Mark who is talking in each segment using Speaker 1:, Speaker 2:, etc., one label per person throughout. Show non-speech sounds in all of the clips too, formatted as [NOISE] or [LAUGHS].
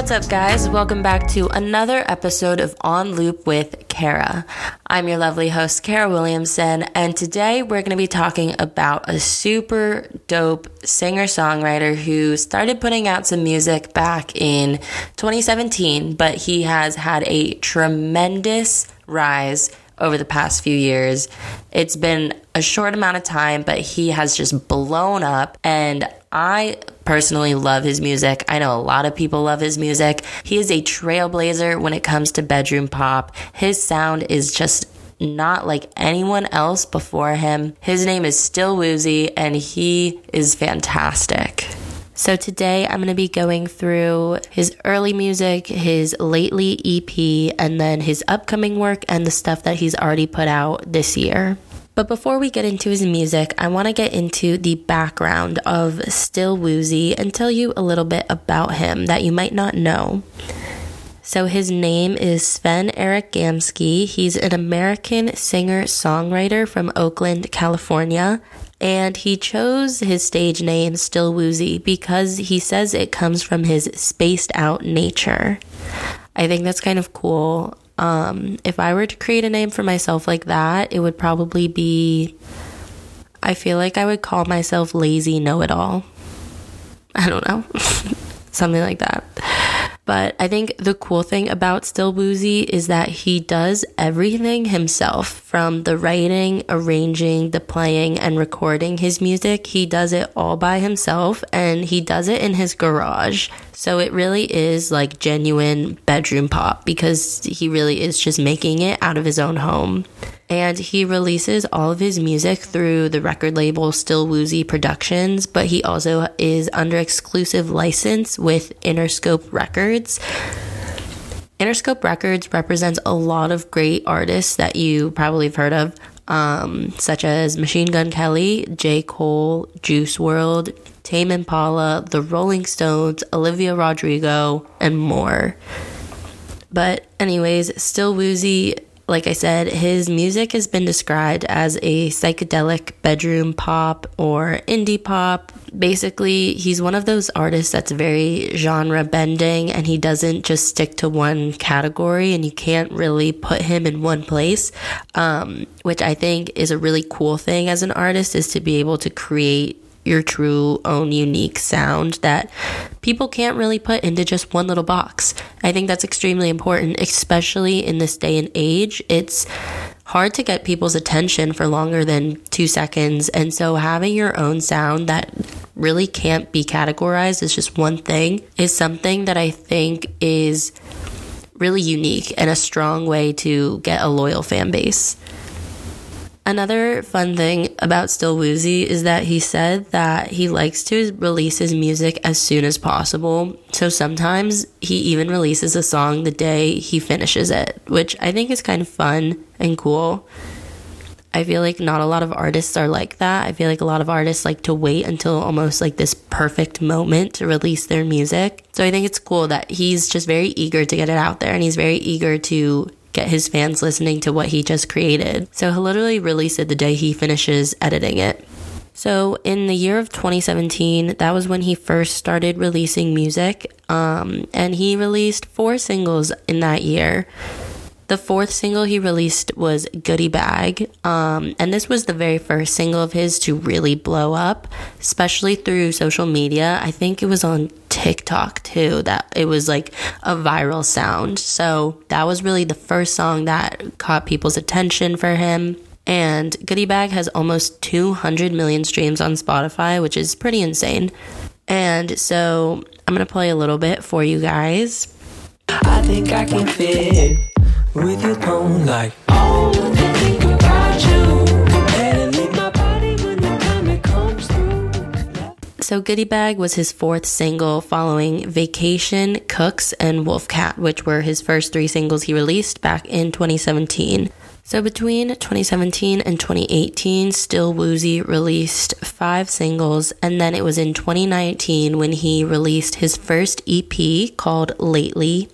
Speaker 1: What's up, guys? Welcome back to another episode of On Loop with Kara. I'm your lovely host, Kara Williamson, and today we're going to be talking about a super dope singer songwriter who started putting out some music back in 2017, but he has had a tremendous rise over the past few years. It's been a short amount of time, but he has just blown up. And I personally love his music. I know a lot of people love his music. He is a trailblazer when it comes to bedroom pop. His sound is just not like anyone else before him. His name is Still Woozy, and he is fantastic. So today I'm going to be going through his early music, his lately EP, and then his upcoming work and the stuff that he's already put out this year. But before we get into his music, I want to get into the background of Still Woozy and tell you a little bit about him that you might not know. So his name is Sven Erik Gamsky. He's an American singer songwriter from Oakland, California. And he chose his stage name Still Woozy because he says it comes from his spaced out nature. I think that's kind of cool. Um, if I were to create a name for myself like that, it would probably be. I feel like I would call myself Lazy Know It All. I don't know. [LAUGHS] Something like that. But I think the cool thing about Still Woozy is that he does everything himself from the writing, arranging, the playing, and recording his music. He does it all by himself and he does it in his garage. So it really is like genuine bedroom pop because he really is just making it out of his own home and he releases all of his music through the record label Still Woozy Productions, but he also is under exclusive license with Interscope Records. Interscope Records represents a lot of great artists that you probably have heard of, um, such as Machine Gun Kelly, J. Cole, Juice WRLD, Tame Impala, The Rolling Stones, Olivia Rodrigo, and more. But, anyways, Still Woozy like I said, his music has been described as a psychedelic bedroom pop or indie pop. Basically, he's one of those artists that's very genre bending and he doesn't just stick to one category and you can't really put him in one place, um, which I think is a really cool thing as an artist is to be able to create your true own unique sound that people can't really put into just one little box. I think that's extremely important, especially in this day and age. It's hard to get people's attention for longer than two seconds. And so having your own sound that really can't be categorized as just one thing is something that I think is really unique and a strong way to get a loyal fan base. Another fun thing about Still Woozy is that he said that he likes to release his music as soon as possible. So sometimes he even releases a song the day he finishes it, which I think is kind of fun and cool. I feel like not a lot of artists are like that. I feel like a lot of artists like to wait until almost like this perfect moment to release their music. So I think it's cool that he's just very eager to get it out there and he's very eager to get his fans listening to what he just created. So he'll literally release it the day he finishes editing it. So in the year of 2017, that was when he first started releasing music. Um, and he released four singles in that year. The fourth single he released was Goodie Bag. Um, and this was the very first single of his to really blow up, especially through social media. I think it was on TikTok too, that it was like a viral sound. So that was really the first song that caught people's attention for him. And Goodie Bag has almost 200 million streams on Spotify, which is pretty insane. And so I'm to play a little bit for you guys. I think I can fit with your tone like so goodie bag was his fourth single following vacation cooks and wolfcat which were his first three singles he released back in 2017 so between 2017 and 2018, Still Woozy released five singles, and then it was in 2019 when he released his first EP called Lately.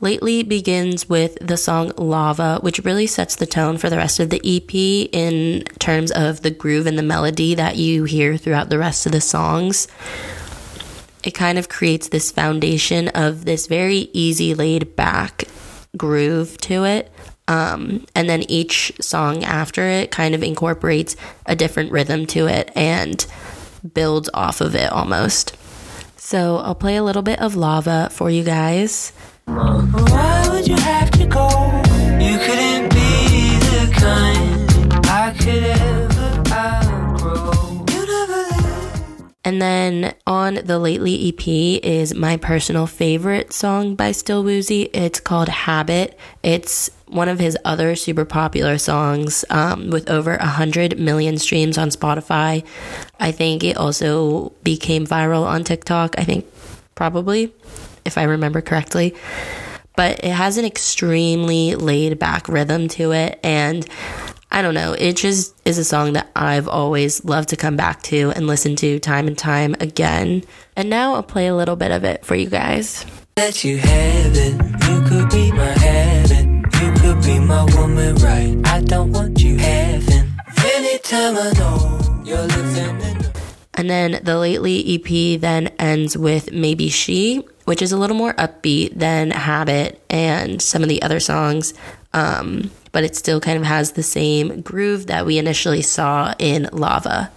Speaker 1: Lately begins with the song Lava, which really sets the tone for the rest of the EP in terms of the groove and the melody that you hear throughout the rest of the songs. it kind of creates this foundation of this very easy, laid back groove to it. Um, and then each song after it kind of incorporates a different rhythm to it and builds off of it almost. So I'll play a little bit of Lava for you guys. Why would you have to go? You couldn't be kind I could ever. And then on the Lately EP is my personal favorite song by Still Woozy. It's called Habit. It's one of his other super popular songs um, with over 100 million streams on Spotify. I think it also became viral on TikTok. I think probably, if I remember correctly. But it has an extremely laid back rhythm to it. And I don't know, it just is a song that I've always loved to come back to and listen to time and time again. And now I'll play a little bit of it for you guys. That you have it, you could be my heaven, you could be my woman, right? I don't want you having anytime I know you're and then the lately EP then ends with Maybe So, which is a little more upbeat than Habit and some of the other songs. Um, but it still kind of has the same groove that we initially saw in Lava.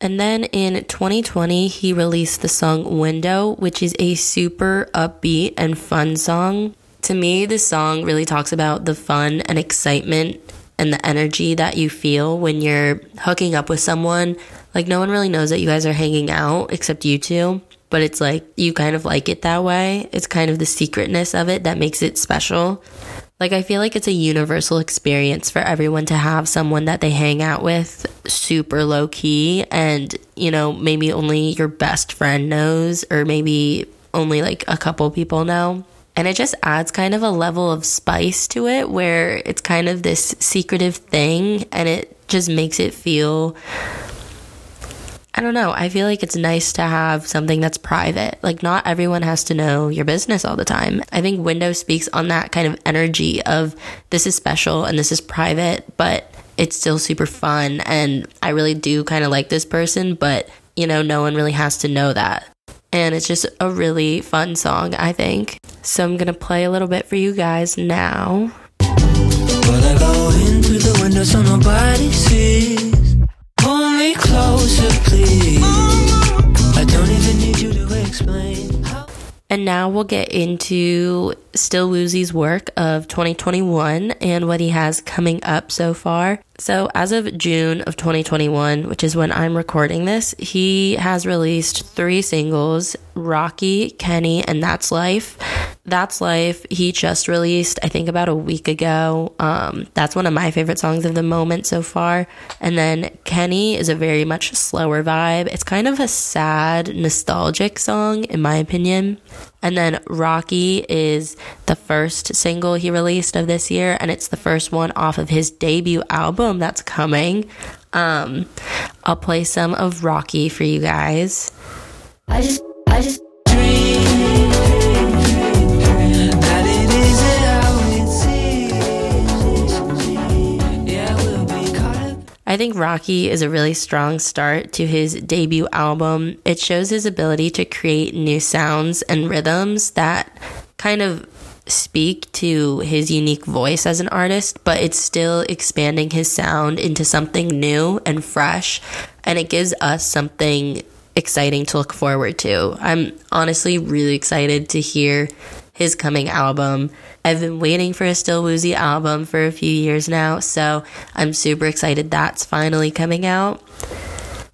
Speaker 1: And then in 2020, he released the song Window, which is a super upbeat and fun song. To me, this song really talks about the fun and excitement and the energy that you feel when you're hooking up with someone. Like, no one really knows that you guys are hanging out except you two, but it's like you kind of like it that way. It's kind of the secretness of it that makes it special. Like, I feel like it's a universal experience for everyone to have someone that they hang out with super low key and, you know, maybe only your best friend knows, or maybe only like a couple people know. And it just adds kind of a level of spice to it where it's kind of this secretive thing and it just makes it feel I don't know. I feel like it's nice to have something that's private. Like, not everyone has to know your business all the time. I think Window speaks on that kind of energy of this is special and this is private, but it's still super fun. And I really do kind of like this person, but, you know, no one really has to know that. And it's just a really fun song, I think. So I'm to play a little bit for you guys now. Closer, please. I don't even need you to explain. And now we'll get into Still Woozy's work of 2021 and what he has coming up so far. So, as of June of 2021, which is when I'm recording this, he has released three singles Rocky, Kenny, and That's Life. That's Life, he just released, I think, about a week ago. Um, that's one of my favorite songs of the moment so far. And then Kenny is a very much slower vibe. It's kind of a sad, nostalgic song, in my opinion. And then Rocky is the first single he released of this year, and it's the first one off of his debut album that's coming. Um, I'll play some of Rocky for you guys. I just, I just I think Rocky is a really strong start to his debut album. It shows his ability to create new sounds and rhythms that kind of speak to his unique voice as an artist, but it's still expanding his sound into something new and fresh, and it gives us something exciting to look forward to. I'm honestly really excited to hear his coming album. I've been waiting for a Still Woozy album for a few years now, so I'm super excited that's finally coming out.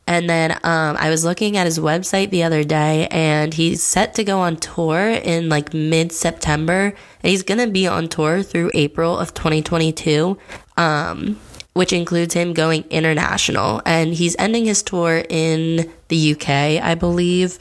Speaker 1: And then um, I was looking at his website the other day, and he's set to go on tour in like mid September. And he's going to be on tour through April of 2022, um, which includes him going international. And he's ending his tour in the UK, I believe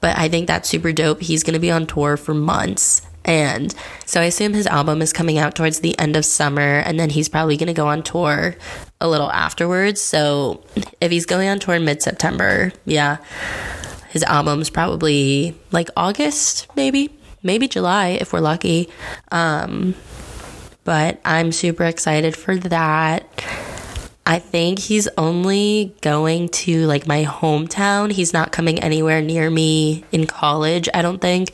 Speaker 1: but I think that's super dope. He's going to be on tour for months. And so I assume his album is coming out towards the end of summer, and then he's probably going to go on tour a little afterwards. So if he's going on tour in mid September, yeah, his album's probably like August, maybe, maybe July if we're lucky. Um, but I'm super excited for that. I think he's only going to like my hometown. He's not coming anywhere near me in college, I don't think.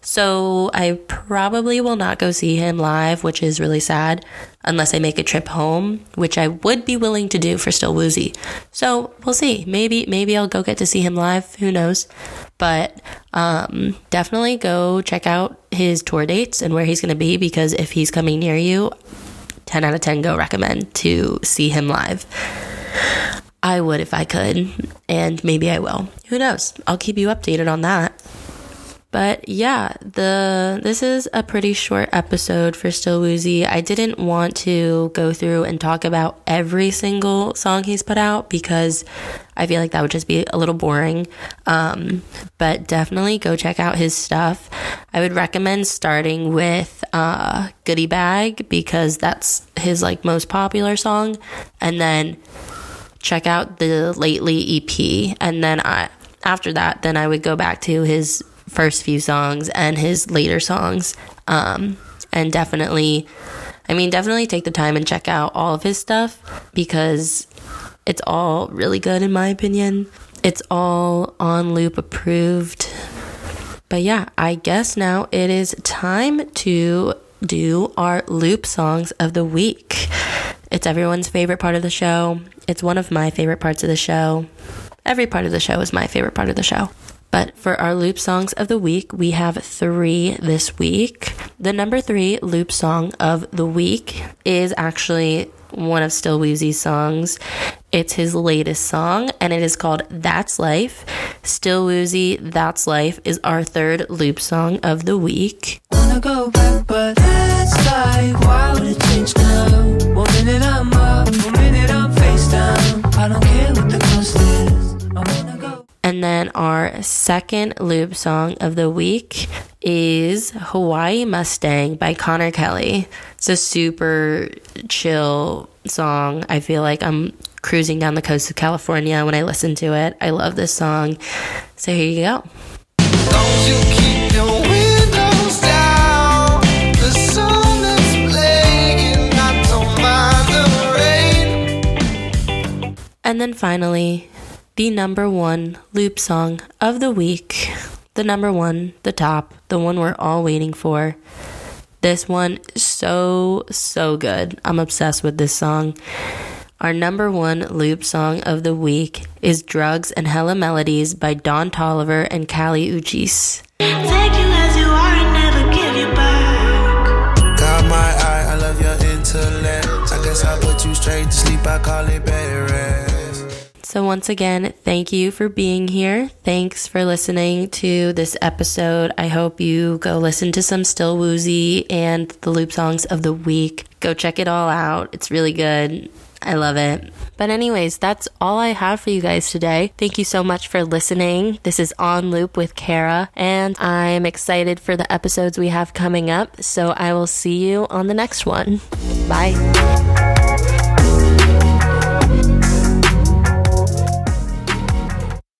Speaker 1: So I probably will not go see him live, which is really sad, unless I make a trip home, which I would be willing to do for Still Woozy. So we'll see. Maybe maybe I'll go get to see him live. Who knows? But um, definitely go check out his tour dates and where he's going to be because if he's coming near you, 10 out of 10 go recommend to see him live. I would if I could, and maybe I will. Who knows? I'll keep you updated on that. But yeah, the this is a pretty short episode for Still Woozy. I didn't want to go through and talk about every single song he's put out because I feel like that would just be a little boring. Um, but definitely go check out his stuff. I would recommend starting with uh, Goodie Bag because that's his like most popular song, and then check out the Lately EP, and then I after that, then I would go back to his first few songs and his later songs. Um, and definitely, I mean, definitely take the time and check out all of his stuff because it's all really good in my opinion. It's all on loop approved. But yeah, I guess now it is time to do our loop songs of the week. It's everyone's favorite part of the show. It's one of my favorite parts of the show. Every part of the show is my favorite part of the show. But for our loop songs of the week, we have three this week. The number three loop song of the week is actually one of Still Woozy's songs. It's his latest song and it is called That's Life. Still Woozy, That's Life is our third loop song of the week. Wanna go back, but that's. Why would it change now? One minute I'm up, one minute I'm face down. I don't care what the cost is. And then our second loop song of the week is Hawaii Mustang by Connor Kelly. It's a super chill song. I feel like I'm cruising down the coast of California when I listen to it. I love this song. So here you go. And then finally, the number one loop song of the week. The number one, the top, the one we're all waiting for. This one, is so, so good. I'm obsessed with this song. Our number one loop song of the week is Drugs and Hella Melodies by Don Toliver and Kali Uchis. I guess I put you straight to sleep, I call it bed rest. So, once again, thank you for being here. Thanks for listening to this episode. I hope you go listen to some Still Woozy and the loop songs of the week. Go check it all out. It's really good. I love it. But, anyways, that's all I have for you guys today. Thank you so much for listening. This is On Loop with Kara, and I'm excited for the episodes we have coming up. So, I will see you on the next one. Bye.